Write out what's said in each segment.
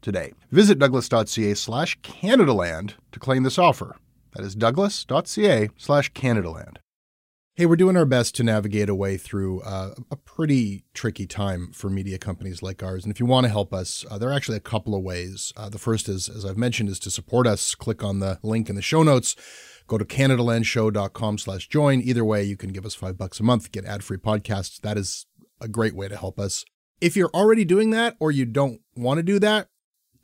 today. Visit douglas.ca slash Canadaland to claim this offer. That is douglas.ca slash Canadaland. Hey, we're doing our best to navigate a way through uh, a pretty tricky time for media companies like ours. And if you want to help us, uh, there are actually a couple of ways. Uh, the first is, as I've mentioned, is to support us. Click on the link in the show notes. Go to CanadaLandShow.com slash join. Either way, you can give us five bucks a month, get ad-free podcasts. That is a great way to help us. If you're already doing that or you don't want to do that,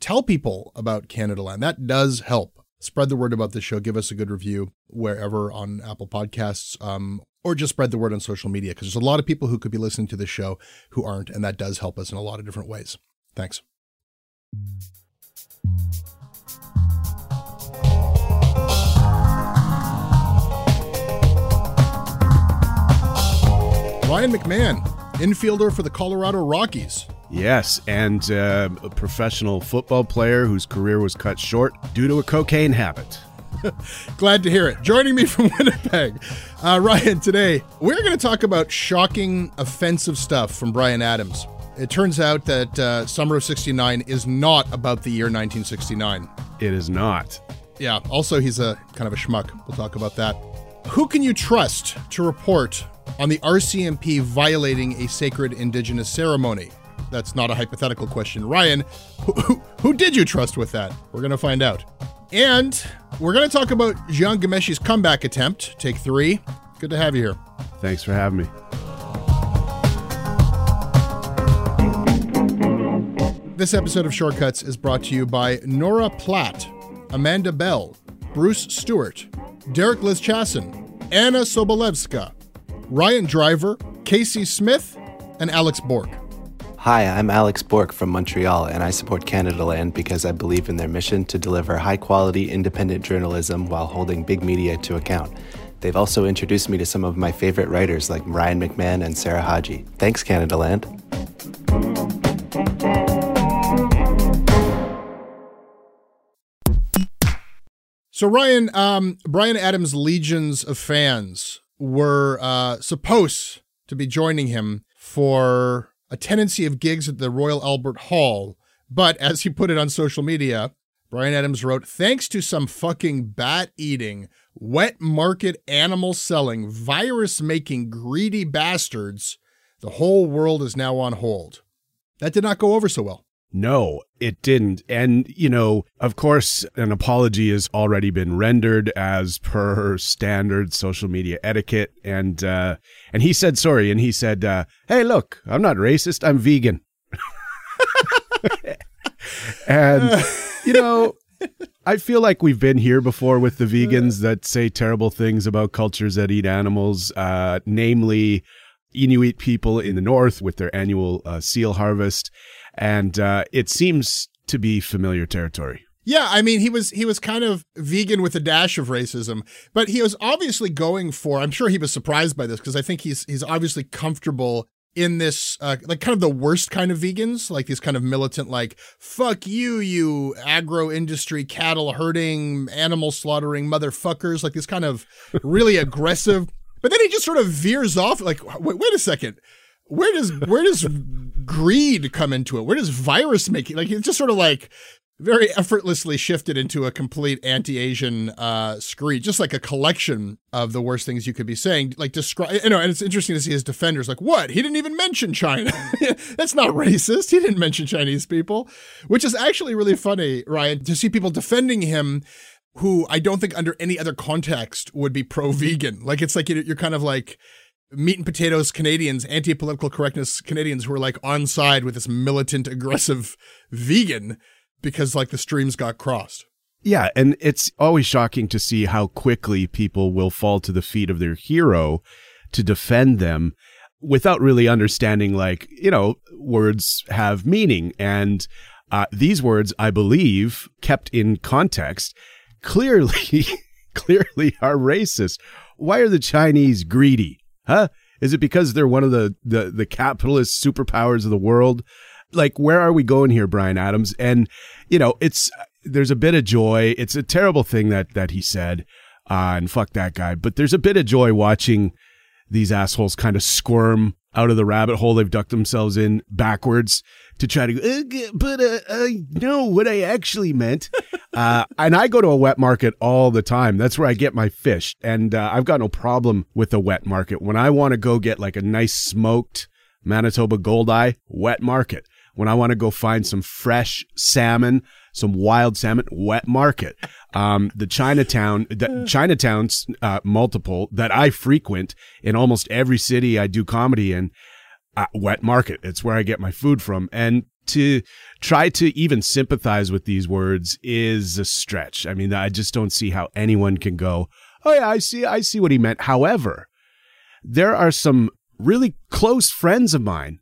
tell people about Canadaland. That does help. Spread the word about the show. Give us a good review wherever on Apple Podcasts, um, or just spread the word on social media because there's a lot of people who could be listening to this show who aren't, and that does help us in a lot of different ways. Thanks. Ryan McMahon, infielder for the Colorado Rockies. Yes, and uh, a professional football player whose career was cut short due to a cocaine habit. Glad to hear it. Joining me from Winnipeg, uh, Ryan, today we're going to talk about shocking, offensive stuff from Bryan Adams. It turns out that uh, Summer of 69 is not about the year 1969. It is not. Yeah, also, he's a kind of a schmuck. We'll talk about that. Who can you trust to report on the RCMP violating a sacred Indigenous ceremony? That's not a hypothetical question. Ryan, who, who, who did you trust with that? We're going to find out. And we're going to talk about Jian Ghomeshi's comeback attempt, take three. Good to have you here. Thanks for having me. This episode of Shortcuts is brought to you by Nora Platt, Amanda Bell, Bruce Stewart, Derek Lizchasin, Anna Sobolevska, Ryan Driver, Casey Smith, and Alex Bork. Hi, I'm Alex Bork from Montreal, and I support Canadaland because I believe in their mission to deliver high quality, independent journalism while holding big media to account. They've also introduced me to some of my favorite writers like Ryan McMahon and Sarah Haji. Thanks, Canadaland. So, Ryan, um, Bryan Adams' legions of fans were uh, supposed to be joining him for a tendency of gigs at the Royal Albert Hall. But as he put it on social media, Bryan Adams wrote, thanks to some fucking bat eating, wet market animal selling, virus making greedy bastards, the whole world is now on hold. That did not go over so well. No, it didn't. And, you know, of course, an apology has already been rendered as per standard social media etiquette. And, uh, and he said sorry. And he said, uh, Hey, look, I'm not racist. I'm vegan. and, you know, I feel like we've been here before with the vegans that say terrible things about cultures that eat animals, uh, namely Inuit people in the north with their annual uh, seal harvest and uh, it seems to be familiar territory. Yeah, I mean, he was he was kind of vegan with a dash of racism, but he was obviously going for. I'm sure he was surprised by this because I think he's he's obviously comfortable in this uh, like kind of the worst kind of vegans, like these kind of militant, like "fuck you, you agro industry cattle herding, animal slaughtering motherfuckers," like this kind of really aggressive. But then he just sort of veers off. Like, wait, wait a second where does where does greed come into it? Where does virus make it? Like it's just sort of like very effortlessly shifted into a complete anti-Asian uh, screed, just like a collection of the worst things you could be saying. Like describe, you know, and it's interesting to see his defenders like, what? He didn't even mention China. That's not racist. He didn't mention Chinese people, which is actually really funny, Ryan, to see people defending him who I don't think under any other context would be pro-vegan. Like it's like you're kind of like meat and potatoes Canadians, anti political correctness Canadians who are like on side with this militant, aggressive vegan because like the streams got crossed. Yeah, and it's always shocking to see how quickly people will fall to the feet of their hero to defend them without really understanding, like, you know, words have meaning. And uh, these words, I believe, kept in context, clearly, clearly are racist. Why are the Chinese greedy? Huh? Is it because they're one of the, the, the capitalist superpowers of the world? Like, where are we going here, Bryan Adams? And, you know, it's, there's a bit of joy. It's a terrible thing that, that he said, uh, and fuck that guy. But there's a bit of joy watching these assholes kind of squirm out of the rabbit hole they've ducked themselves in backwards to try to, uh, but uh, I know what I actually meant. uh, and I go to a wet market all the time. That's where I get my fish. And uh, I've got no problem with a wet market. When I want to go get like a nice smoked Manitoba Goldeye, wet market. When I want to go find some fresh salmon, some wild salmon, wet market. Um, the Chinatown, the Chinatown's uh, multiple that I frequent in almost every city I do comedy in uh, wet market. It's where I get my food from. And to try to even sympathize with these words is a stretch. I mean, I just don't see how anyone can go, Oh yeah, I see, I see what he meant. However, there are some really close friends of mine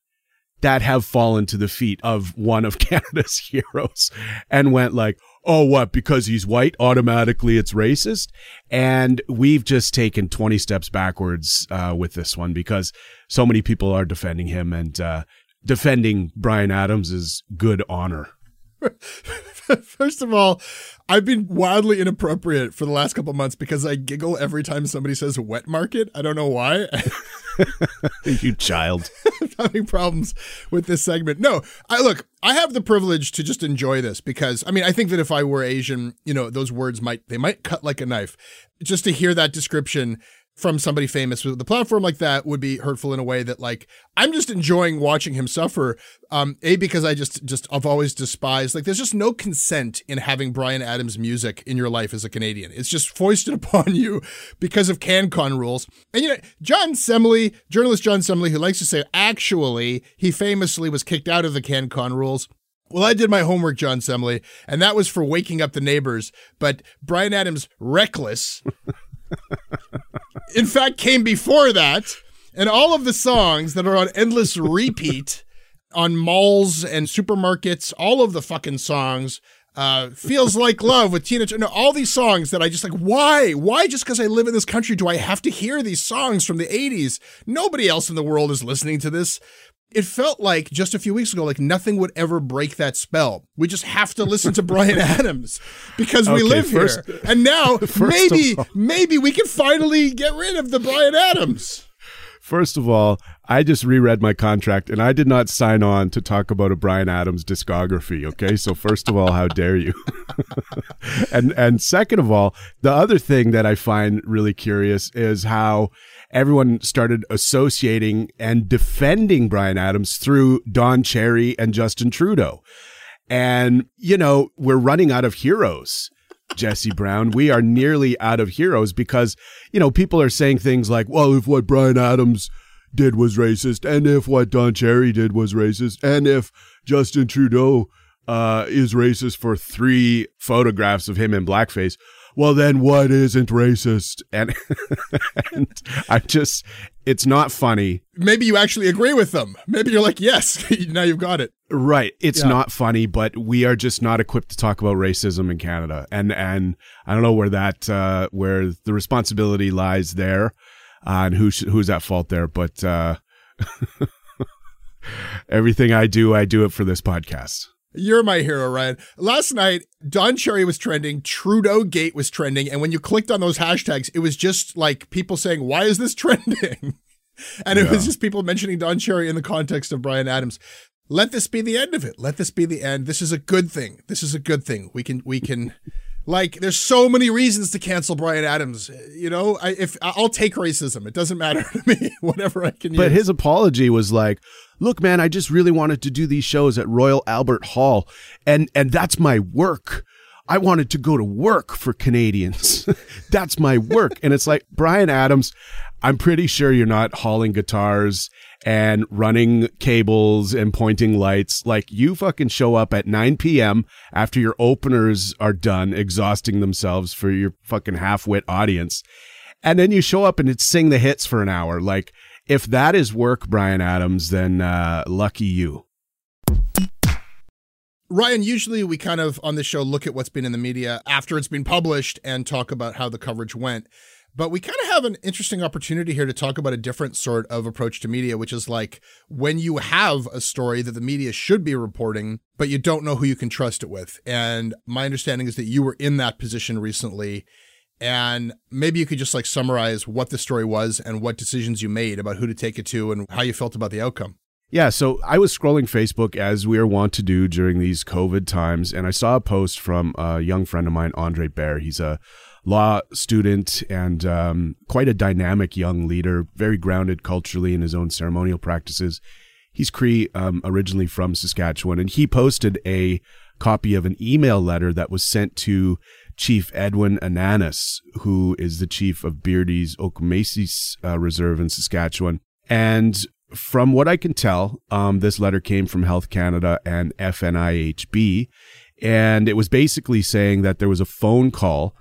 that have fallen to the feet of one of Canada's heroes and went like, oh, what? Because he's white, automatically it's racist. And we've just taken 20 steps backwards uh, with this one because so many people are defending him and uh, defending Bryan Adams is good honor. First of all, I've been wildly inappropriate for the last couple months because I giggle every time somebody says wet market. I don't know why. you child. I'm having problems with this segment. No, I look, I have the privilege to just enjoy this because I mean, I think that if I were Asian, you know, those words might they might cut like a knife. Just to hear that description from somebody famous with a platform like that would be hurtful in a way that like I'm just enjoying watching him suffer. Um, a because I just just I've always despised like there's just no consent in having Bryan Adams music in your life as a Canadian. It's just foisted upon you because of CanCon rules. And you know John Semley, journalist John Semley, who likes to say actually he famously was kicked out of the CanCon rules. Well, I did my homework, John Semley, and that was for waking up the neighbors. But Bryan Adams, reckless, in fact, came before that. And all of the songs that are on endless repeat on malls and supermarkets, all of the fucking songs, uh, feels like love with Tina. No, all these songs that I just like. Why? Why? Just because I live in this country, do I have to hear these songs from the '80s? Nobody else in the world is listening to this it felt like just a few weeks ago, like nothing would ever break that spell. We just have to listen to Bryan Adams because we okay, live first, here. And now maybe, maybe we can finally get rid of the Bryan Adams. First of all, I just reread my contract and I did not sign on to talk about a Bryan Adams discography. Okay. So first of all, how dare you? and, and second of all, the other thing that I find really curious is how everyone started associating and defending Bryan Adams through Don Cherry and Justin Trudeau. And, you know, we're running out of heroes. Jesse Brown, we are nearly out of heroes because, you know, people are saying things like, well, if what Bryan Adams did was racist, and if what Don Cherry did was racist, and if Justin Trudeau uh, is racist for three photographs of him in blackface, well, then what isn't racist? And, and I just, it's not funny. Maybe you actually agree with them. Maybe you're like, yes, now you've got it. Right. It's Yeah. not funny, but we are just not equipped to talk about racism in Canada. And, and I don't know where that, uh, where the responsibility lies there, uh, and who, sh- who's at fault there. But, uh, everything I do, I do it for this podcast. You're my hero, Ryan. Last night, Don Cherry was trending, Trudeau Gate was trending, and when you clicked on those hashtags, it was just like people saying, Why is this trending? and it was just people mentioning Don Cherry in the context of Bryan Adams. Let this be the end of it. Let this be the end. This is a good thing. This is a good thing. We can we can like there's so many reasons to cancel Bryan Adams. You know, I if I'll take racism. It doesn't matter to me. Whatever I can But use. his apology was like, "Look, man, I just really wanted to do these shows at Royal Albert Hall, and and that's my work. I wanted to go to work for Canadians. that's my work." And it's like, Bryan Adams, I'm pretty sure you're not hauling guitars and running cables and pointing lights. Like you fucking show up at 9 p.m. after your openers are done, exhausting themselves for your fucking half-wit audience and then you show up and it's sing the hits for an hour. Like, if that is work, Bryan Adams, then uh, lucky you. Ryan, usually we kind of on this show look at what's been in the media after it's been published and talk about how the coverage went. But we kind of have an interesting opportunity here to talk about a different sort of approach to media, which is like when you have a story that the media should be reporting, but you don't know who you can trust it with. And my understanding is that you were in that position recently. And maybe you could just like summarize what the story was and what decisions you made about who to take it to and how you felt about the outcome. Yeah, so I was scrolling Facebook as we are wont to do during these COVID times, and I saw a post from a young friend of mine, Andre Bear. He's a law student and um, quite a dynamic young leader, very grounded culturally in his own ceremonial practices. He's Cree, um, originally from Saskatchewan, and he posted a copy of an email letter that was sent to Chief Edwin Ananis, who is the chief of Beardy's Okemasis uh, Reserve in Saskatchewan. And from what I can tell, um, this letter came from Health Canada and FNIHB. And it was basically saying that there was a phone call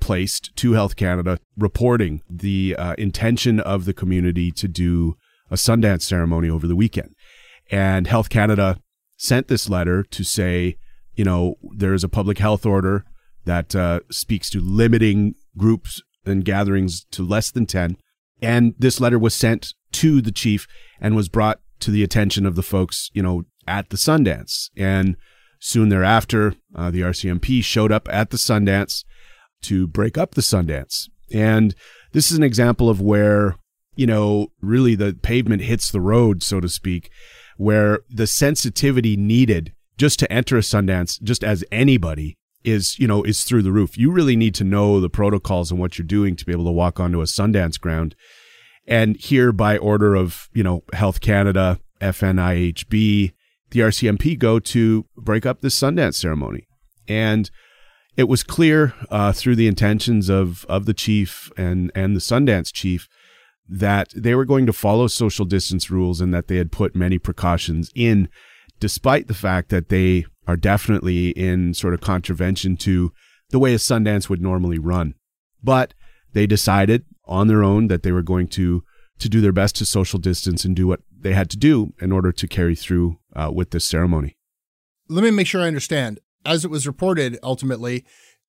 placed to Health Canada reporting the uh, intention of the community to do a Sundance ceremony over the weekend. And Health Canada sent this letter to say, you know, there's a public health order that uh, speaks to limiting groups and gatherings to less than 10. And this letter was sent to the chief and was brought to the attention of the folks, you know, at the Sundance. And soon thereafter, uh, the RCMP showed up at the Sundance to break up the Sundance. And this is an example of where, you know, really the pavement hits the road, so to speak, where the sensitivity needed just to enter a Sundance, just as anybody is, you know, is through the roof. You really need to know the protocols and what you're doing to be able to walk onto a Sundance ground. And here, by order of, you know, Health Canada, FNIHB, the RCMP go to break up this Sundance ceremony. And it was clear uh, through the intentions of, of the chief and, and the Sundance chief that they were going to follow social distance rules and that they had put many precautions in, despite the fact that they are definitely in sort of contravention to the way a Sundance would normally run. But they decided on their own that they were going to to do their best to social distance and do what they had to do in order to carry through uh, with this ceremony. let me make sure I understand. As it was reported, ultimately,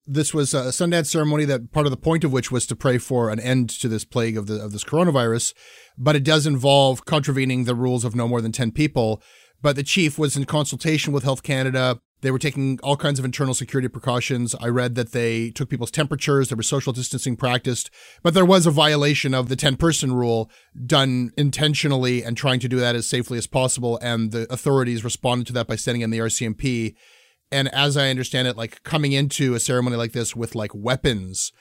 this was a Sundance ceremony that part of the point of which was to pray for an end to this plague of the of this coronavirus, but it does involve contravening the rules of no more than ten people. But the chief was in consultation with Health Canada. They were taking all kinds of internal security precautions. I read that they took people's temperatures. There was social distancing practiced, but there was a violation of the 10 person rule done intentionally and trying to do that as safely as possible. And the authorities responded to that by sending in the RCMP. And as I understand it, like coming into a ceremony like this with like weapons,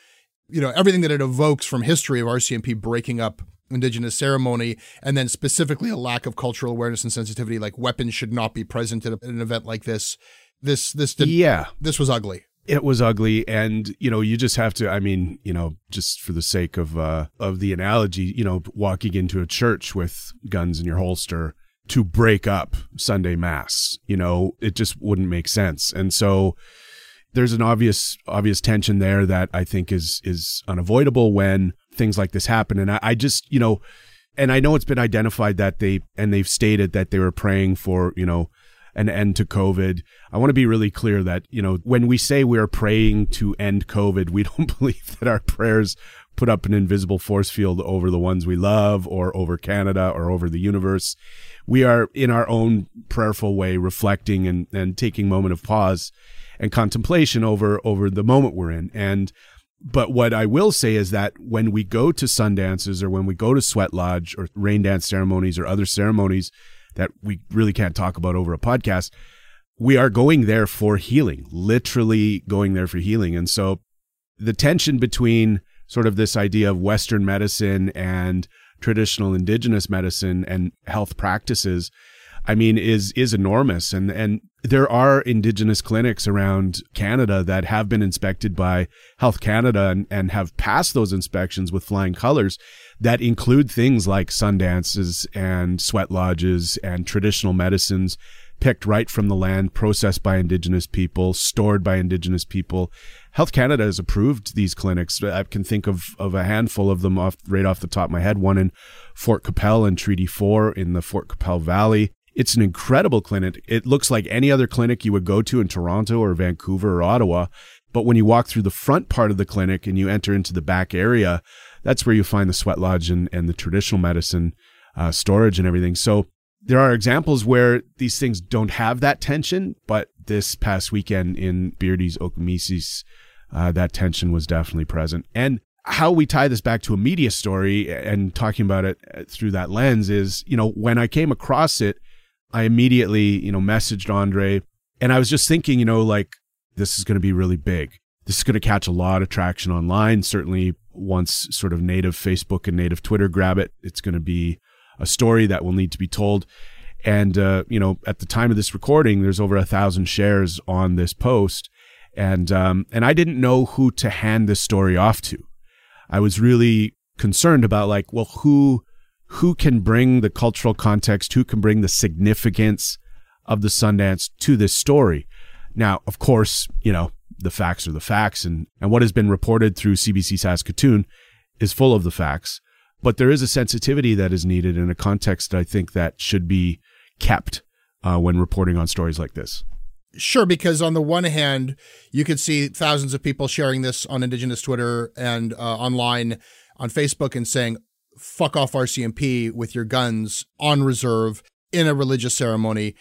you know, everything that it evokes from history of RCMP breaking up indigenous ceremony, and then specifically a lack of cultural awareness and sensitivity, like weapons should not be present at an event like this. This this did, yeah, this was ugly. it was ugly and you know you just have to i mean you know just for the sake of uh of the analogy you know walking into a church with guns in your holster to break up sunday mass you know it just wouldn't make sense and so there's an obvious obvious tension there that i think is is unavoidable when things like this happen and i, I just you know and i know it's been identified that they and they've stated that they were praying for you know an end to COVID. I want to be really clear that, you know, when we say we're praying to end COVID, we don't believe that our prayers put up an invisible force field over the ones we love or over Canada or over the universe. We are in our own prayerful way reflecting and, and taking moment of pause and contemplation over over the moment we're in. And but what I will say is that when we go to sundances or when we go to sweat lodge or rain dance ceremonies or other ceremonies that we really can't talk about over a podcast. We are going there for healing, literally going there for healing. And so the tension between sort of this idea of Western medicine and traditional indigenous medicine and health practices, I mean, is is enormous. And and there are indigenous clinics around Canada that have been inspected by Health Canada and, and have passed those inspections with flying colors that include things like sundances and sweat lodges and traditional medicines picked right from the land, processed by Indigenous people, stored by Indigenous people. Health Canada has approved these clinics. I can think of, of a handful of them off right off the top of my head. One in Fort Qu'Appelle and Treaty 4 in the Fort Qu'Appelle Valley. It's an incredible clinic. It looks like any other clinic you would go to in Toronto or Vancouver or Ottawa. But when you walk through the front part of the clinic and you enter into the back area, that's where you find the sweat lodge and, and the traditional medicine uh, storage and everything. So there are examples where these things don't have that tension, but this past weekend in Beardy's Okemasis, uh, that tension was definitely present. And how we tie this back to a media story and talking about it uh, through that lens is, you know, when I came across it, I immediately, you know, messaged Andre and I was just thinking, you know, like this is going to be really big. This is going to catch a lot of traction online. Certainly once sort of native Facebook and native Twitter grab it, it's going to be a story that will need to be told. And, uh, you know, at the time of this recording, there's over a thousand shares on this post. And, um, and I didn't know who to hand this story off to. I was really concerned about like, well, who, who can bring the cultural context? Who can bring the significance of the Sundance to this story? Now, of course, you know, the facts are the facts and, and what has been reported through CBC Saskatoon is full of the facts. But there is a sensitivity that is needed in a context, that I think, that should be kept uh, when reporting on stories like this. Sure, because on the one hand, you could see thousands of people sharing this on Indigenous Twitter and uh, online on Facebook and saying, fuck off RCMP with your guns on reserve in a religious ceremony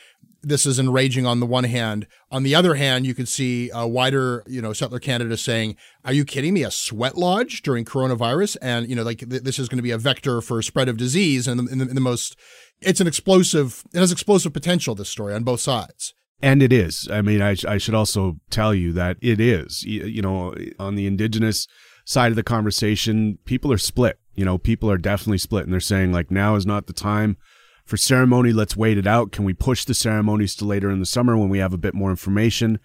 this is enraging on the one hand. On the other hand, you could see a wider, you know, settler Canada saying, "Are you kidding me? A sweat lodge during coronavirus?" And you know, like th- this is going to be a vector for spread of disease, and in, in, the most, it's an explosive. It has explosive potential. This story on both sides. And it is. I mean, I, I should also tell you that it is. You, you know, on the indigenous side of the conversation, people are split. You know, people are definitely split, and they're saying like now is not the time for ceremony, let's wait it out. Can we push the ceremonies to later in the summer when we have a bit more information?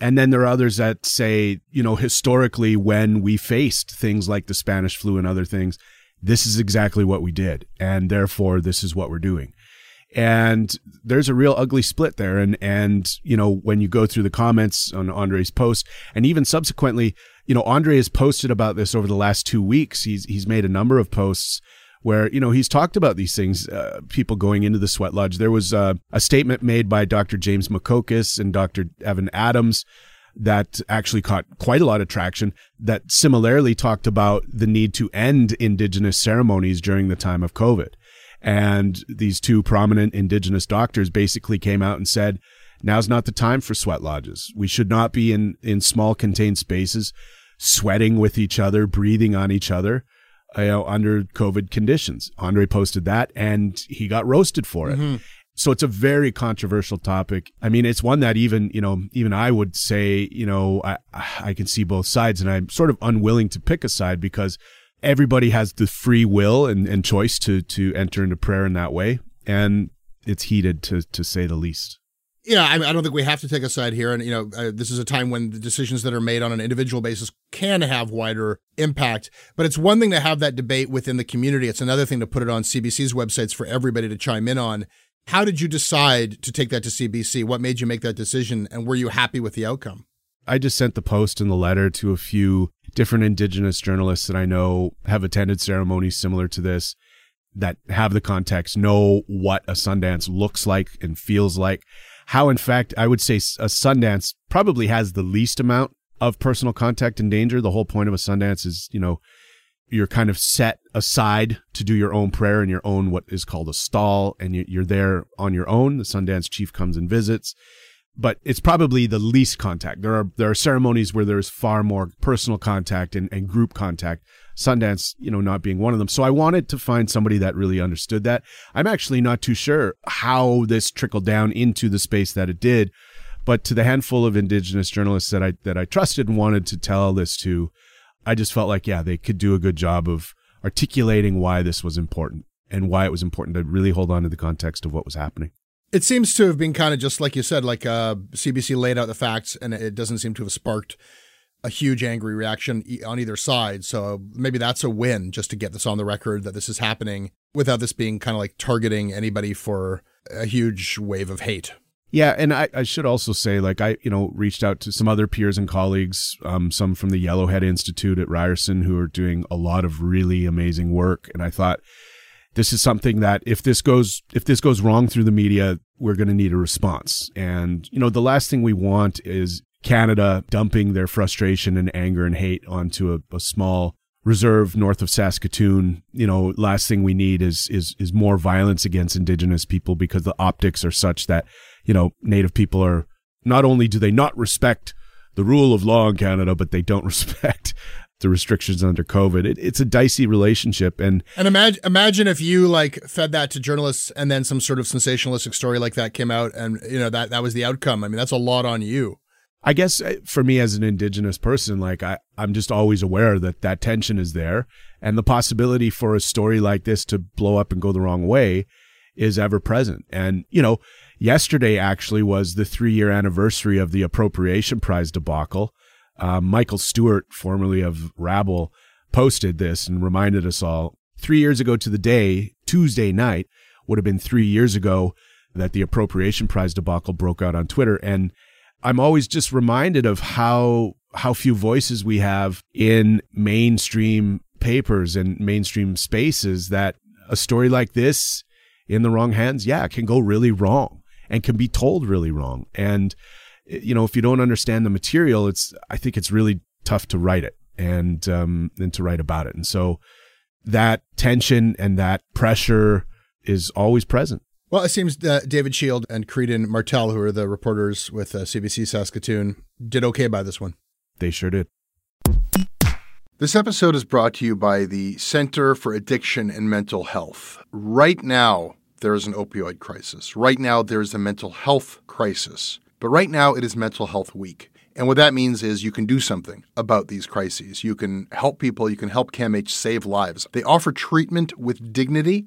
And then there are others that say, you know, historically, when we faced things like the Spanish flu and other things, this is exactly what we did. And therefore, this is what we're doing. And there's a real ugly split there. And, and, you know, when you go through the comments on Andre's post and even subsequently, you know, Andre has posted about this over the last two weeks. He's, he's made a number of posts where you know he's talked about these things uh, people going into the sweat lodge there was uh, a statement made by dr james Makokis and dr evan adams that actually caught quite a lot of traction that similarly talked about the need to end indigenous ceremonies during the time of covid and these two prominent indigenous doctors basically came out and said now's not the time for sweat lodges we should not be in in small contained spaces sweating with each other breathing on each other you know, under COVID conditions. Andre posted that and he got roasted for it. Mm-hmm. So it's a very controversial topic. I mean, it's one that even, you know, even I would say, you know, I, I can see both sides and I'm sort of unwilling to pick a side because everybody has the free will and, and choice to, to enter into prayer in that way. And it's heated to, to say the least Yeah, I, I, don't think we have to take a side here. And, you know, uh, this is a time when the decisions that are made on an individual basis can have wider impact. But it's one thing to have that debate within the community. It's another thing to put it on CBC's websites for everybody to chime in on. How did you decide to take that to CBC? What made you make that decision? And were you happy with the outcome? I just sent the post and the letter to a few different Indigenous journalists that I know have attended ceremonies similar to this, that have the context, know what a Sundance looks like and feels like how in fact I would say a Sundance probably has the least amount of personal contact and danger. The whole point of a Sundance is, you know, you're kind of set aside to do your own prayer in your own what is called a stall, and you're there on your own. The Sundance chief comes and visits, but it's probably the least contact. There are there are ceremonies where there's far more personal contact and, and group contact. Sundance, you know, not being one of them. So I wanted to find somebody that really understood that. I'm actually not too sure how this trickled down into the space that it did, but to the handful of indigenous journalists that I that I trusted and wanted to tell this to, I just felt like yeah, they could do a good job of articulating why this was important and why it was important to really hold on to the context of what was happening. It seems to have been kind of just like you said, like uh, CBC laid out the facts, and it doesn't seem to have sparked a huge angry reaction on either side. So maybe that's a win just to get this on the record that this is happening without this being kind of like targeting anybody for a huge wave of hate. Yeah, and I, I should also say, like I, you know, reached out to some other peers and colleagues, um, some from the Yellowhead Institute at Ryerson, who are doing a lot of really amazing work. And I thought this is something that if this goes if this goes wrong through the media, we're going to need a response. And you know, the last thing we want is Canada dumping their frustration and anger and hate onto a, a small reserve north of Saskatoon. You know, last thing we need is is is more violence against indigenous people because the optics are such that, you know, native people are not only do they not respect the rule of law in Canada, but they don't respect the restrictions under COVID. It, it's a dicey relationship, and and imagine imagine if you like fed that to journalists, and then some sort of sensationalistic story like that came out, and you know that that was the outcome. I mean, that's a lot on you. I guess uh, for me as an indigenous person, like I, I'm just always aware that that tension is there and the possibility for a story like this to blow up and go the wrong way is ever present. And, you know, yesterday actually was the three year anniversary of the appropriation prize debacle. Uh, Michael Stewart, formerly of Rabble, posted this and reminded us all three years ago to the day, Tuesday night, would have been three years ago that the appropriation prize debacle broke out on Twitter. And I'm always just reminded of how how few voices we have in mainstream papers and mainstream spaces that a story like this in the wrong hands, yeah, can go really wrong and can be told really wrong. And you know, if you don't understand the material, it's I think it's really tough to write it and um and to write about it. And so that tension and that pressure is always present. Well, it seems that David Shield and Creeden Martell, who are the reporters with uh, CBC Saskatoon, did okay by this one. They sure did. This episode is brought to you by the Center for Addiction and Mental Health. Right now, there is an opioid crisis. Right now, there is a mental health crisis. But right now, it is Mental Health Week. And what that means is you can do something about these crises. You can help people, you can help CAMH save lives. They offer treatment with dignity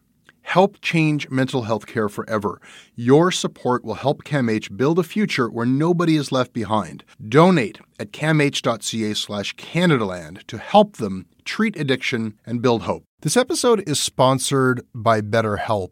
Help change mental health care forever. Your support will help CAMH build a future where nobody is left behind. Donate at camh.ca slash Canadaland to help them treat addiction and build hope. This episode is sponsored by BetterHelp.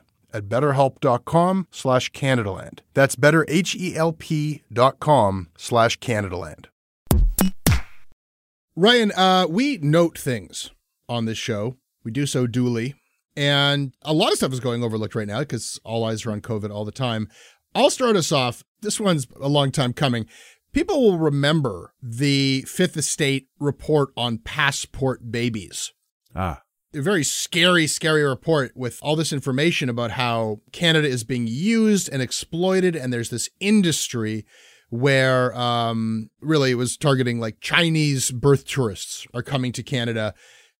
at betterhelp.com slash Canadaland. That's betterhelp.com slash Canadaland. Ryan, uh, we note things on this show. We do so duly. And a lot of stuff is going overlooked right now because all eyes are on COVID all the time. I'll start us off. This one's a long time coming. People will remember the Fifth Estate report on passport babies. Ah. A very scary, scary report with all this information about how Canada is being used and exploited, and there's this industry where um, really it was targeting like Chinese birth tourists are coming to Canada,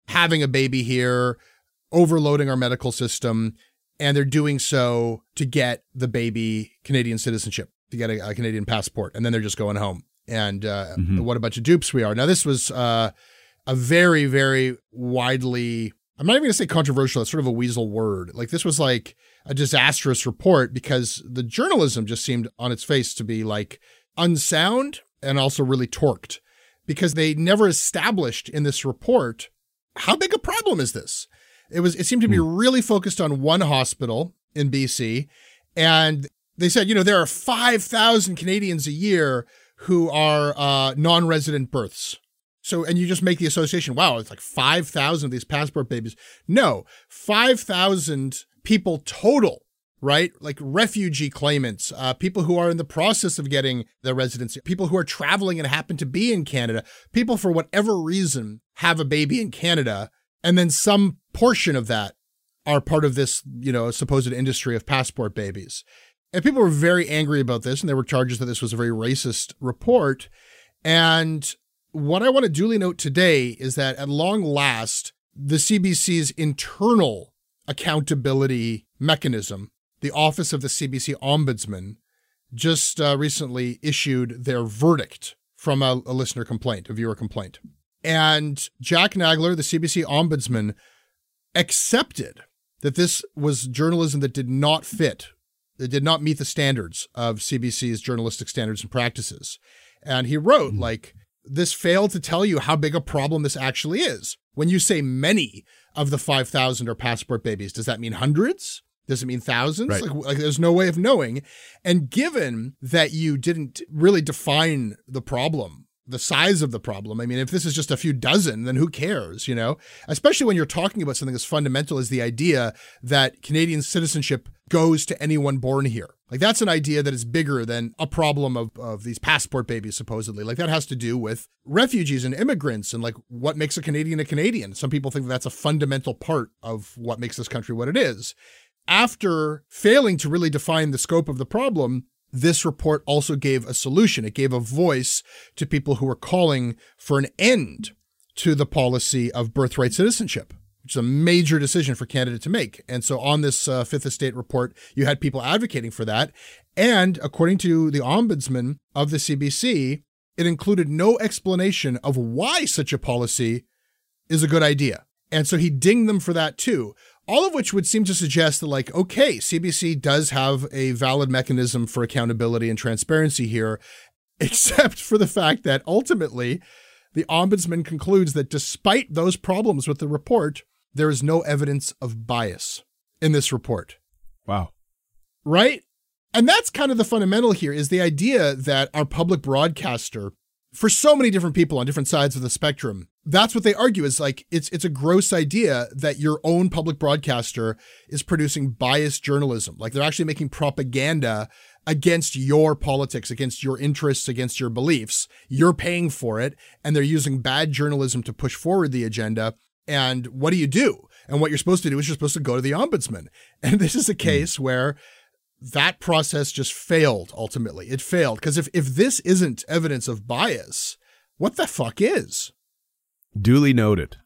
having a baby here, overloading our medical system, and they're doing so to get the baby Canadian citizenship, to get a, a Canadian passport, and then they're just going home. And uh, mm-hmm. what a bunch of dupes we are. Now, this was uh, a very, very widely, I'm not even to say controversial, it's sort of a weasel word. Like, this was like a disastrous report because the journalism just seemed on its face to be like unsound and also really torqued because they never established in this report how big a problem is this? It was it seemed to be hmm. really focused on one hospital in BC and they said, you know, there are 5,000 Canadians a year who are uh, non-resident births. So, and you just make the association, wow, it's like 5,000 of these passport babies. No, 5,000 people total right? Like refugee claimants, uh, people who are in the process of getting their residency, people who are traveling and happen to be in Canada, people for whatever reason have a baby in Canada, and then some portion of that are part of this, you know, supposed industry of passport babies. And people were very angry about this, and there were charges that this was a very racist report. And what I want to duly note today is that at long last, the CBC's internal accountability mechanism the Office of the CBC Ombudsman just uh, recently issued their verdict from a, a listener complaint, a viewer complaint. And Jack Nagler, the CBC Ombudsman, accepted that this was journalism that did not fit, that did not meet the standards of CBC's journalistic standards and practices. And he wrote, mm-hmm. like, this failed to tell you how big a problem this actually is. When you say many of the 5,000 are passport babies, does that mean hundreds? Does it mean thousands? Right. Like, like, there's no way of knowing. And given that you didn't really define the problem, the size of the problem, I mean, if this is just a few dozen, then who cares, you know? Especially when you're talking about something as fundamental as the idea that Canadian citizenship goes to anyone born here. Like that's an idea that is bigger than a problem of, of these passport babies, supposedly. Like that has to do with refugees and immigrants and like what makes a Canadian a Canadian. Some people think that that's a fundamental part of what makes this country what it is. After failing to really define the scope of the problem, this report also gave a solution. It gave a voice to people who were calling for an end to the policy of birthright citizenship, which is a major decision for Canada to make. And so, on this uh, Fifth Estate report, you had people advocating for that. And according to the ombudsman of the CBC, it included no explanation of why such a policy is a good idea. And so he dinged them for that too. All of which would seem to suggest that, like, okay, CBC does have a valid mechanism for accountability and transparency here, except for the fact that ultimately the ombudsman concludes that despite those problems with the report, there is no evidence of bias in this report. Wow. Right? And that's kind of the fundamental here is the idea that our public broadcaster for so many different people on different sides of the spectrum that's what they argue is like it's it's a gross idea that your own public broadcaster is producing biased journalism like they're actually making propaganda against your politics against your interests against your beliefs you're paying for it and they're using bad journalism to push forward the agenda and what do you do and what you're supposed to do is you're supposed to go to the ombudsman and this is a hmm. case mm. where that process just failed ultimately. It failed because if if this isn't evidence of bias, what the fuck is? Duly noted.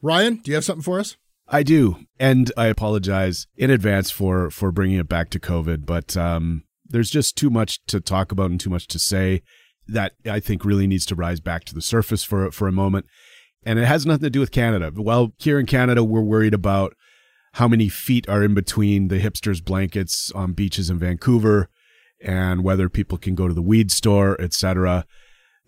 Ryan, do you have something for us? I do, and I apologize in advance for for bringing it back to COVID, but um, there's just too much to talk about and too much to say. that I think really needs to rise back to the surface for for a moment. And it has nothing to do with Canada. Well, here in Canada, we're worried about how many feet are in between the hipsters' blankets on beaches in Vancouver and whether people can go to the weed store, etc.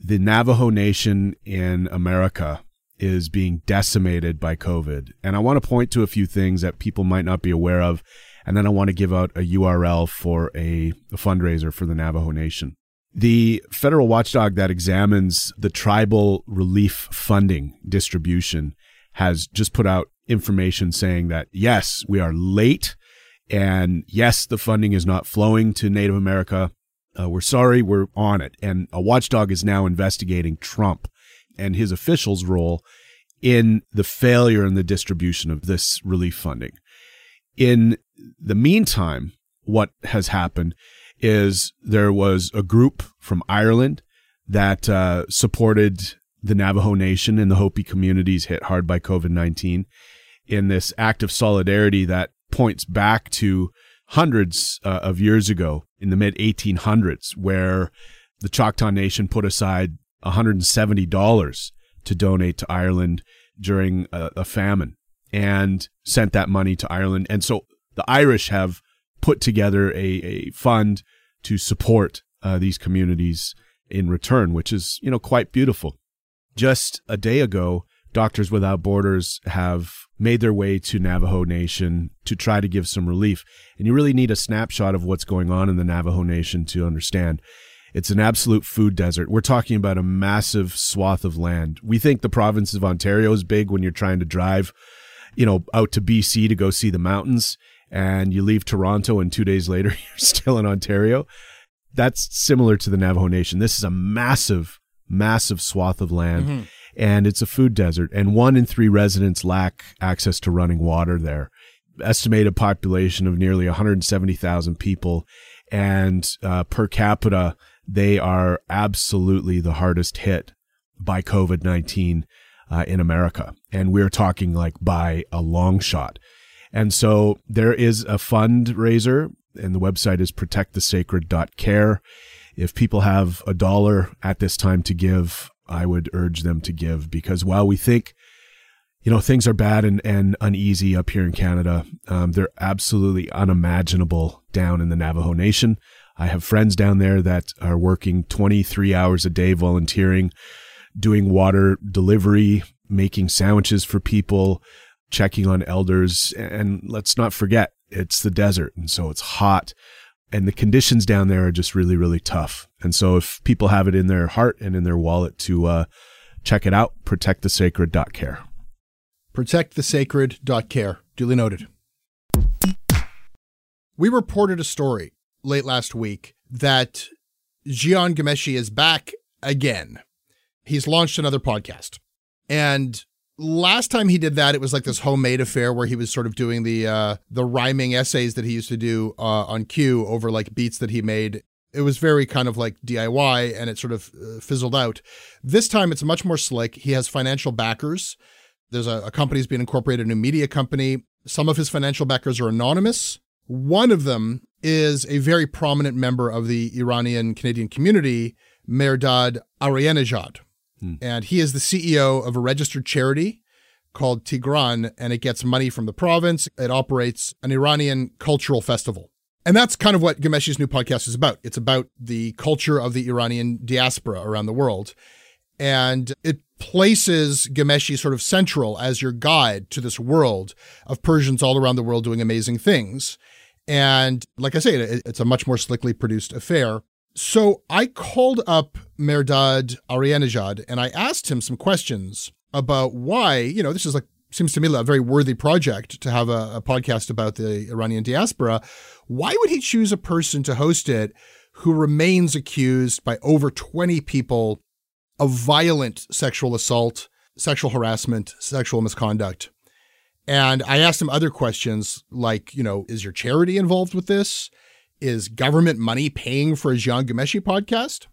The Navajo Nation in America is being decimated by COVID. And I want to point to a few things that people might not be aware of. And then I want to give out a URL for a, fundraiser for the Navajo Nation. The federal watchdog that examines the tribal relief funding distribution has just put out information saying that yes, we are late. And yes, the funding is not flowing to Native America. Uh, we're sorry, we're on it. And a watchdog is now investigating Trump and his officials' role in the failure in the distribution of this relief funding. In the meantime, what has happened is there was a group from Ireland that uh, supported the Navajo Nation and the Hopi communities hit hard by COVID 19 in this act of solidarity that points back to hundreds uh, of years ago in the mid 1800s, where the Choctaw Nation put aside $170 to donate to Ireland during a, a famine and sent that money to Ireland. And so the Irish have put together a, a fund to support uh, these communities in return, which is, you know, quite beautiful. Just a day ago, Doctors Without Borders have made their way to Navajo Nation to try to give some relief. And you really need a snapshot of what's going on in the Navajo Nation to understand. It's an absolute food desert. We're talking about a massive swath of land. We think the province of Ontario is big when you're trying to drive, you know, out to BC to go see the mountains and you leave Toronto and 2 days later you're still in Ontario. That's similar to the Navajo Nation. This is a massive massive swath of land. Mm-hmm. And it's a food desert, and one in three residents lack access to running water there. Estimated population of nearly 170,000 people, and uh, per capita, they are absolutely the hardest hit by COVID 19 uh, in America. And we're talking like by a long shot. And so there is a fundraiser, and the website is protectthesacred.care. If people have a dollar at this time to give, I would urge them to give because while we think, you know, things are bad and, and uneasy up here in Canada, um, they're absolutely unimaginable down in the Navajo Nation. I have friends down there that are working 23 hours a day volunteering, doing water delivery, making sandwiches for people, checking on elders. And let's not forget, it's the desert. And so it's hot and the conditions down there are just really really tough and so if people have it in their heart and in their wallet to uh, check it out protect the sacred care protect the protectthesacred.care protectthesacred.care duly noted we reported a story late last week that Jian Ghomeshi is back again. He's launched another podcast. And last time he did that, it was like this homemade affair where he was sort of doing the uh, the rhyming essays that he used to do uh, on Q over like beats that he made. It was very kind of like DIY, and it sort of uh, fizzled out. This time, it's much more slick. He has financial backers. There's a, a company's being incorporated, a new media company. Some of his financial backers are anonymous. One of them is a very prominent member of the Iranian Canadian community, Mehrdad Ariannejad Hmm. And he is the CEO of a registered charity called Tirgan, and it gets money from the province. It operates an Iranian cultural festival. And that's kind of what Ghomeshi's new podcast is about. It's about the culture of the Iranian diaspora around the world. And it places Ghomeshi sort of central as your guide to this world of Persians all around the world doing amazing things. And like I say, it's a much more slickly produced affair. So I called up Mehrdad Ariannejad and I asked him some questions about why, you know, this is like seems to me like a very worthy project to have a, a, podcast about the Iranian diaspora. Why would he choose a person to host it who remains accused by over 20 people of violent sexual assault, sexual harassment, sexual misconduct? And I asked him other questions like, you know, is your charity involved with this? is government money paying for a Jian Ghomeshi podcast?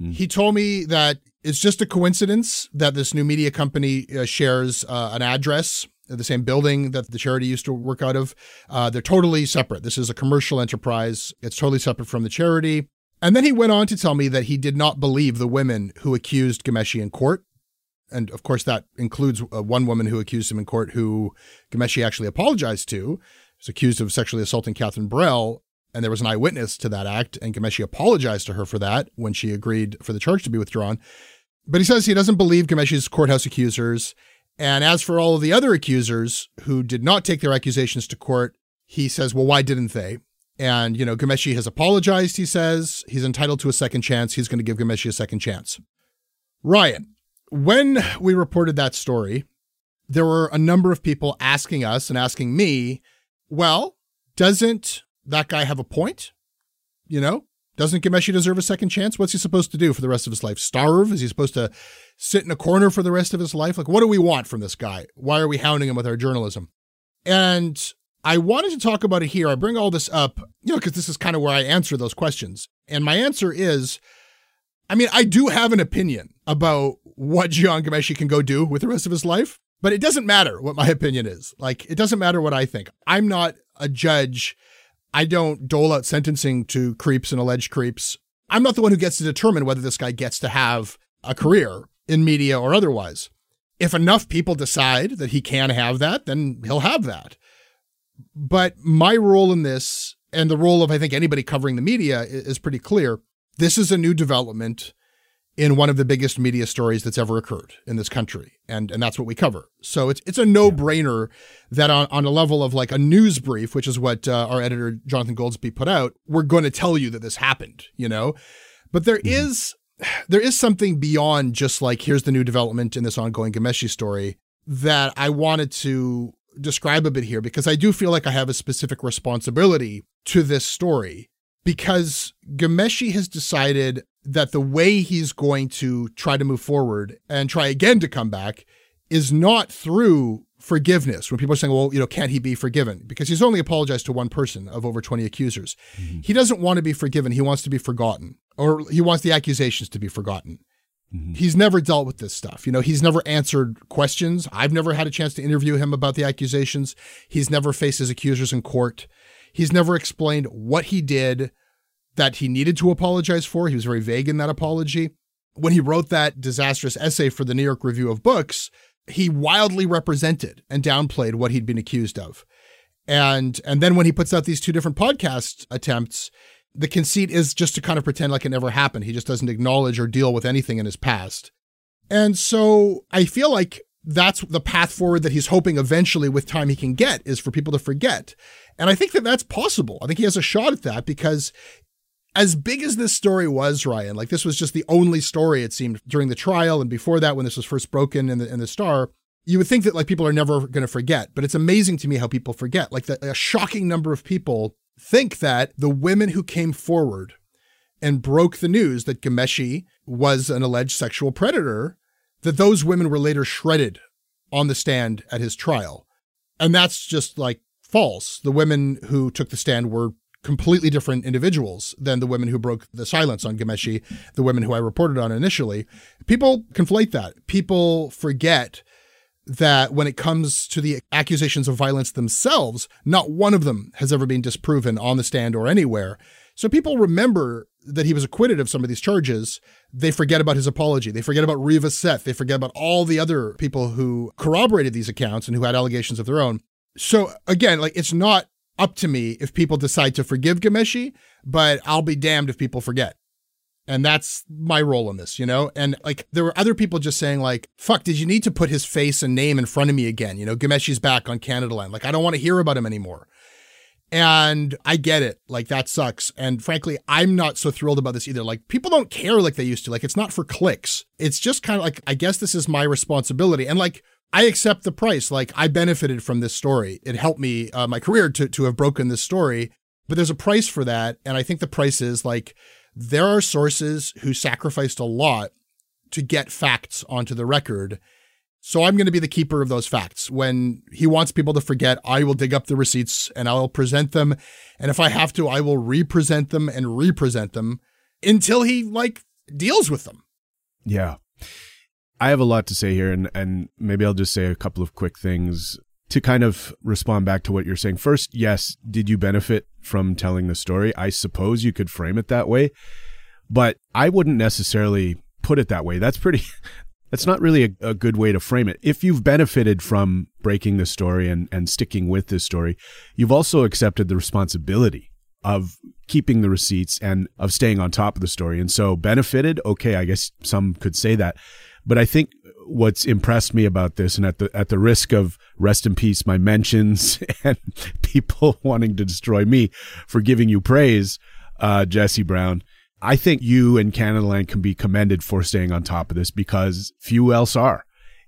Mm. He told me that it's just a coincidence that this new media company uh, shares uh, an address the same building that the charity used to work out of. Uh, they're totally separate. This is a commercial enterprise. It's totally separate from the charity. And then he went on to tell me that he did not believe the women who accused Ghomeshi in court. And of course, that includes uh, one woman who accused him in court who Ghomeshi actually apologized to. Was accused of sexually assaulting Kathryn Borel. And there was an eyewitness to that act. And Ghomeshi apologized to her for that when she agreed for the charge to be withdrawn. But he says he doesn't believe Ghomeshi's courthouse accusers. And as for all of the other accusers who did not take their accusations to court, he says, well, why didn't they? And, you know, Ghomeshi has apologized, he says. He's entitled to a second chance. He's going to give Ghomeshi a second chance. Ryan, when we reported that story, there were a number of people asking us and asking me, well, doesn't that guy have a point? You know, doesn't Ghomeshi deserve a second chance? What's he supposed to do for the rest of his life? Starve? Is he supposed to sit in a corner for the rest of his life? Like, what do we want from this guy? Why are we hounding him with our journalism? And I wanted to talk about it here. I bring all this up, you know, because this is kind of where I answer those questions. And my answer is I mean, I do have an opinion about what Jian Ghomeshi can go do with the rest of his life, but it doesn't matter what my opinion is. Like, it doesn't matter what I think. I'm not a judge. I don't dole out sentencing to creeps and alleged creeps. I'm not the one who gets to determine whether this guy gets to have a career in media or otherwise. If enough people decide that he can have that, then he'll have that. But my role in this, and the role of I think anybody covering the media, is pretty clear. This is a new development in one of the biggest media stories that's ever occurred in this country. And and that's what we cover. So it's it's a no-brainer that on, on a level of like a news brief, which is what uh, our editor Jonathan Goldsbie put out, we're going to tell you that this happened, you know? But there mm-hmm. is there is something beyond just like here's the new development in this ongoing Ghomeshi story that I wanted to describe a bit here because I do feel like I have a specific responsibility to this story because Ghomeshi has decided that the way he's going to try to move forward and try again to come back is not through forgiveness. When people are saying, well, you know, can't he be forgiven? Because he's only apologized to one person of over 20 accusers. Mm-hmm. He doesn't want to be forgiven. He wants to be forgotten, or he wants the accusations to be forgotten. Mm-hmm. He's never dealt with this stuff. You know, he's never answered questions. I've never had a chance to interview him about the accusations. He's never faced his accusers in court. He's never explained what he did that he needed to apologize for. He was very vague in that apology. When he wrote that disastrous essay for the New York Review of Books, he wildly represented and downplayed what he'd been accused of. And and then when he puts out these two different podcast attempts, the conceit is just to kind of pretend like it never happened. He just doesn't acknowledge or deal with anything in his past. And so I feel like that's the path forward that he's hoping eventually with time he can get is for people to forget. And I think that that's possible. I think he has a shot at that because as big as this story was, Ryan, like this was just the only story it seemed during the trial and before that when this was first broken in the in the Star. You would think that like people are never going to forget, but it's amazing to me how people forget. Like the, a shocking number of people think that the women who came forward and broke the news that Ghomeshi was an alleged sexual predator, that those women were later shredded on the stand at his trial. And that's just like false. The women who took the stand were completely different individuals than the women who broke the silence on Ghomeshi, the women who I reported on initially. People conflate that. People forget that when it comes to the accusations of violence themselves, not one of them has ever been disproven on the stand or anywhere. So people remember that he was acquitted of some of these charges. They forget about his apology. They forget about Reva Seth. They forget about all the other people who corroborated these accounts and who had allegations of their own. So again, like it's not up to me if people decide to forgive Ghomeshi, but I'll be damned if people forget. And that's my role in this, you know? And like there were other people just saying, like, fuck, did you need to put his face and name in front of me again? You know, Ghomeshi's back on Canadaland. Like, I don't want to hear about him anymore. And I get it. Like, that sucks. And frankly, I'm not so thrilled about this either. Like, people don't care like they used to. Like, it's not for clicks. It's just kind of like, I guess this is my responsibility. And like, I accept the price. Like, I benefited from this story. It helped me, uh, my career to, to have broken this story. But there's a price for that. And I think the price is like, there are sources who sacrificed a lot to get facts onto the record. So I'm going to be the keeper of those facts. When he wants people to forget, I will dig up the receipts and I will present them. And if I have to, I will represent them and represent them until he like deals with them. Yeah. I have a lot to say here and and maybe I'll just say a couple of quick things to kind of respond back to what you're saying. First, yes, did you benefit from telling the story? I suppose you could frame it that way. But I wouldn't necessarily put it that way. That's pretty, that's not really a, a, good way to frame it. If you've benefited from breaking the story and, and sticking with this story, you've also accepted the responsibility of keeping the receipts and of staying on top of the story. And so benefited, okay, I guess some could say that. But I think what's impressed me about this and at the at the risk of rest in peace my mentions and people wanting to destroy me for giving you praise, uh, Jesse Brown, I think you and Canada Land can be commended for staying on top of this because few else are.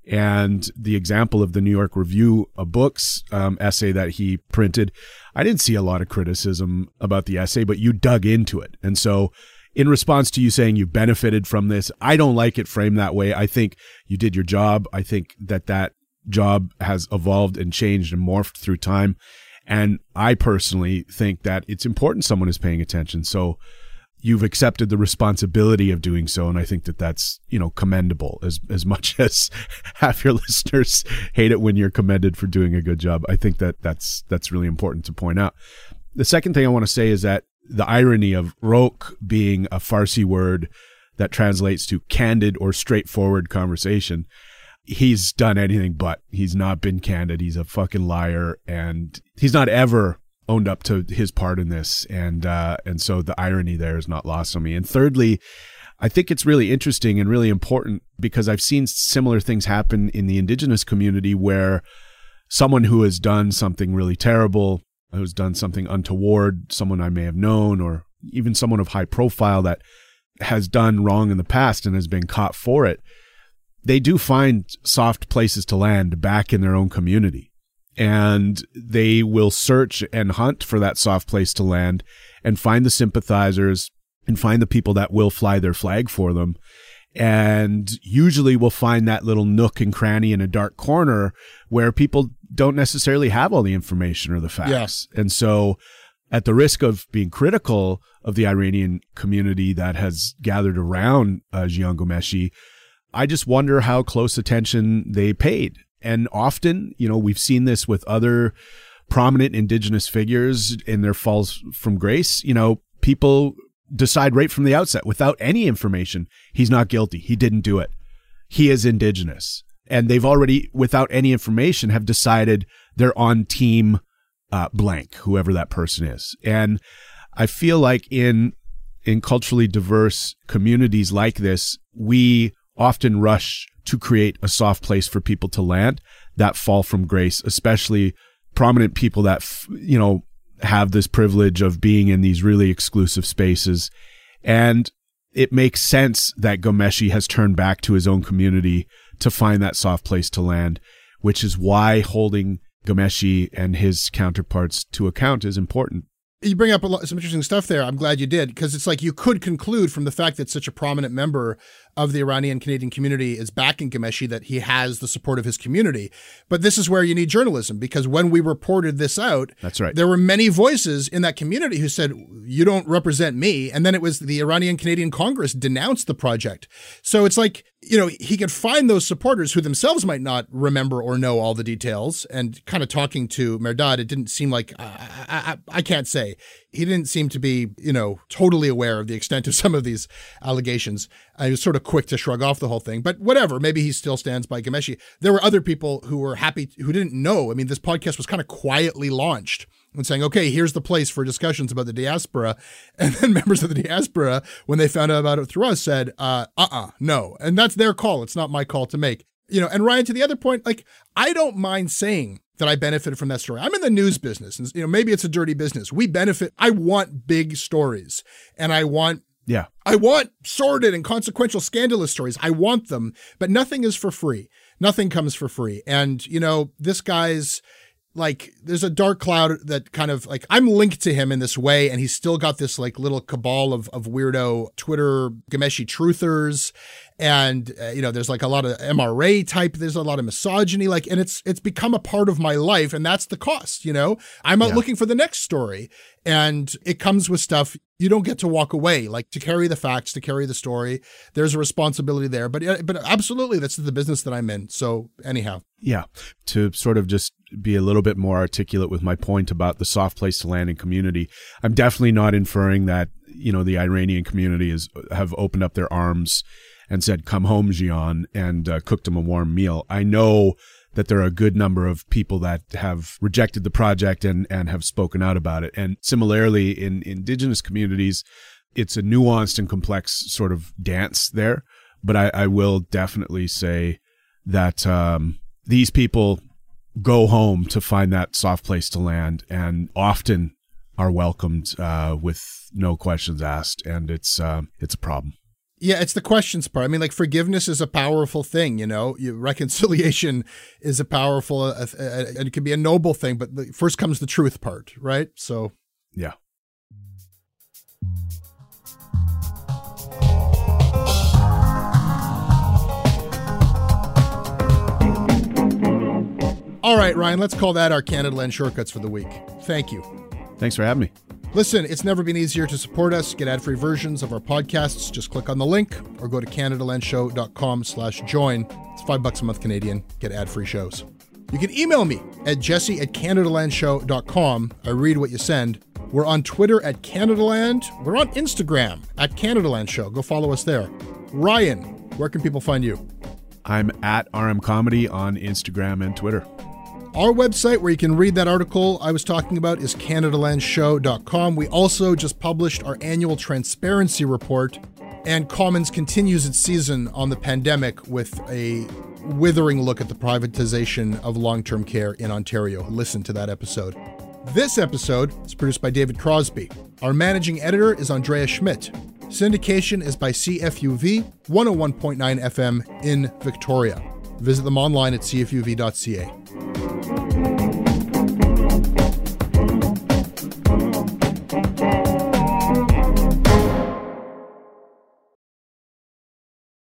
And the example of the New York Review of Books um, essay that he printed, I didn't see a lot of criticism about the essay, but you dug into it. And so, in response to you saying you benefited from this, I don't like it framed that way. I think you did your job. I think that that job has evolved and changed and morphed through time. And I personally think that it's important someone is paying attention. So, you've accepted the responsibility of doing so and i think that that's you know commendable as as much as half your listeners hate it when you're commended for doing a good job i think that that's that's really important to point out the second thing i want to say is that the irony of rok being a farsi word that translates to candid or straightforward conversation. He's done anything but. He's not been candid. He's a fucking liar and he's not ever owned up to his part in this, and uh, and so the irony there is not lost on me. And thirdly, I think it's really interesting and really important because I've seen similar things happen in the indigenous community where someone who has done something really terrible, who's done something untoward, someone I may have known, or even someone of high profile that has done wrong in the past and has been caught for it, they do find soft places to land back in their own community. And they will search and hunt for that soft place to land and find the sympathizers and find the people that will fly their flag for them and usually we'll find that little nook and cranny in a dark corner where people don't necessarily have all the information or the facts. Yeah. And so at the risk of being critical of the Iranian community that has gathered around uh, Jian Ghomeshi, I just wonder how close attention they paid and often, you know, we've seen this with other prominent indigenous figures in their falls from grace. You know, people decide right from the outset without any information, he's not guilty. He didn't do it. He is indigenous. And they've already, without any information, have decided they're on team uh, blank, whoever that person is. And I feel like in in culturally diverse communities like this, we often rush to create a soft place for people to land that fall from grace, especially prominent people that, you know, have this privilege of being in these really exclusive spaces. And it makes sense that Ghomeshi has turned back to his own community to find that soft place to land, which is why holding Ghomeshi and his counterparts to account is important you bring up lot, some interesting stuff there. I'm glad you did because it's like you could conclude from the fact that such a prominent member of the Iranian Canadian community is backing Ghomeshi that he has the support of his community. But this is where you need journalism because when we reported this out, that's right. There were many voices in that community who said, "You don't represent me," and then it was the Iranian Canadian Congress denounced the project. So it's like you know, he could find those supporters who themselves might not remember or know all the details. And kind of talking to Mehrdad, it didn't seem like, I, I, I, can't say, he didn't seem to be, you know, totally aware of the extent of some of these allegations. I was sort of quick to shrug off the whole thing, but whatever. Maybe he still stands by Ghomeshi. There were other people who were happy, who didn't know. I mean, this podcast was kind of quietly launched and saying, okay, here's the place for discussions about the diaspora. And then members of the diaspora, when they found out about it through us, said, uh uh uh, no. And that's their call. It's not my call to make. You know, and Ryan, to the other point, like, I don't mind saying that I benefited from that story. I'm in the news business, and you know, maybe it's a dirty business. We benefit. I want big stories, and I want yeah. I want sordid and consequential scandalous stories. I want them, but nothing is for free. Nothing comes for free. And, you know, this guy's like there's a dark cloud that kind of like I'm linked to him in this way, and he's still got this like little cabal of of weirdo Twitter Ghomeshi truthers, and uh, you know there's like a lot of MRA type. There's a lot of misogyny, like, and it's it's become a part of my life, and that's the cost. You know, I'm out yeah. looking for the next story, and it comes with stuff you don't get to walk away like to carry the facts to carry the story there's a responsibility there but but absolutely that's the business that i'm in so anyhow yeah to sort of just be a little bit more articulate with my point about the soft place to land in community i'm definitely not inferring that you know the Iranian community is have opened up their arms and said, "Come home, Jian," and uh, cooked him a warm meal. I know that there are a good number of people that have rejected the project and and have spoken out about it. And similarly, in indigenous communities, it's a nuanced and complex sort of dance there. But I, I will definitely say that um, these people go home to find that soft place to land, and often are welcomed uh, with no questions asked, and it's uh, it's a problem. Yeah, it's the questions part. I mean, like forgiveness is a powerful thing, you know. Reconciliation is a powerful, uh, uh, and it can be a noble thing. But the, first comes the truth part, right? So, yeah. All right, Ryan, let's call that our Canadaland shortcuts for the week. Thank you. Thanks for having me. Listen, it's never been easier to support us. Get ad-free versions of our podcasts. Just click on the link or go to CanadaLandShow.com slash join. It's five bucks a month Canadian. Get ad-free shows. You can email me at jesse at CanadaLandShow.com. I read what you send. We're on Twitter at CanadaLand. We're on Instagram at CanadaLand Show. Go follow us there. Ryan, where can people find you? I'm at RM Comedy on Instagram and Twitter. Our website, where you can read that article I was talking about, is CanadaLandShow.com. We also just published our annual transparency report, and Commons continues its season on the pandemic with a withering look at the privatization of long term care in Ontario. Listen to that episode. This episode is produced by David Crosby. Our managing editor is Andrea Schmidt. Syndication is by CFUV 101.9 FM in Victoria. Visit them online at cfuv.ca.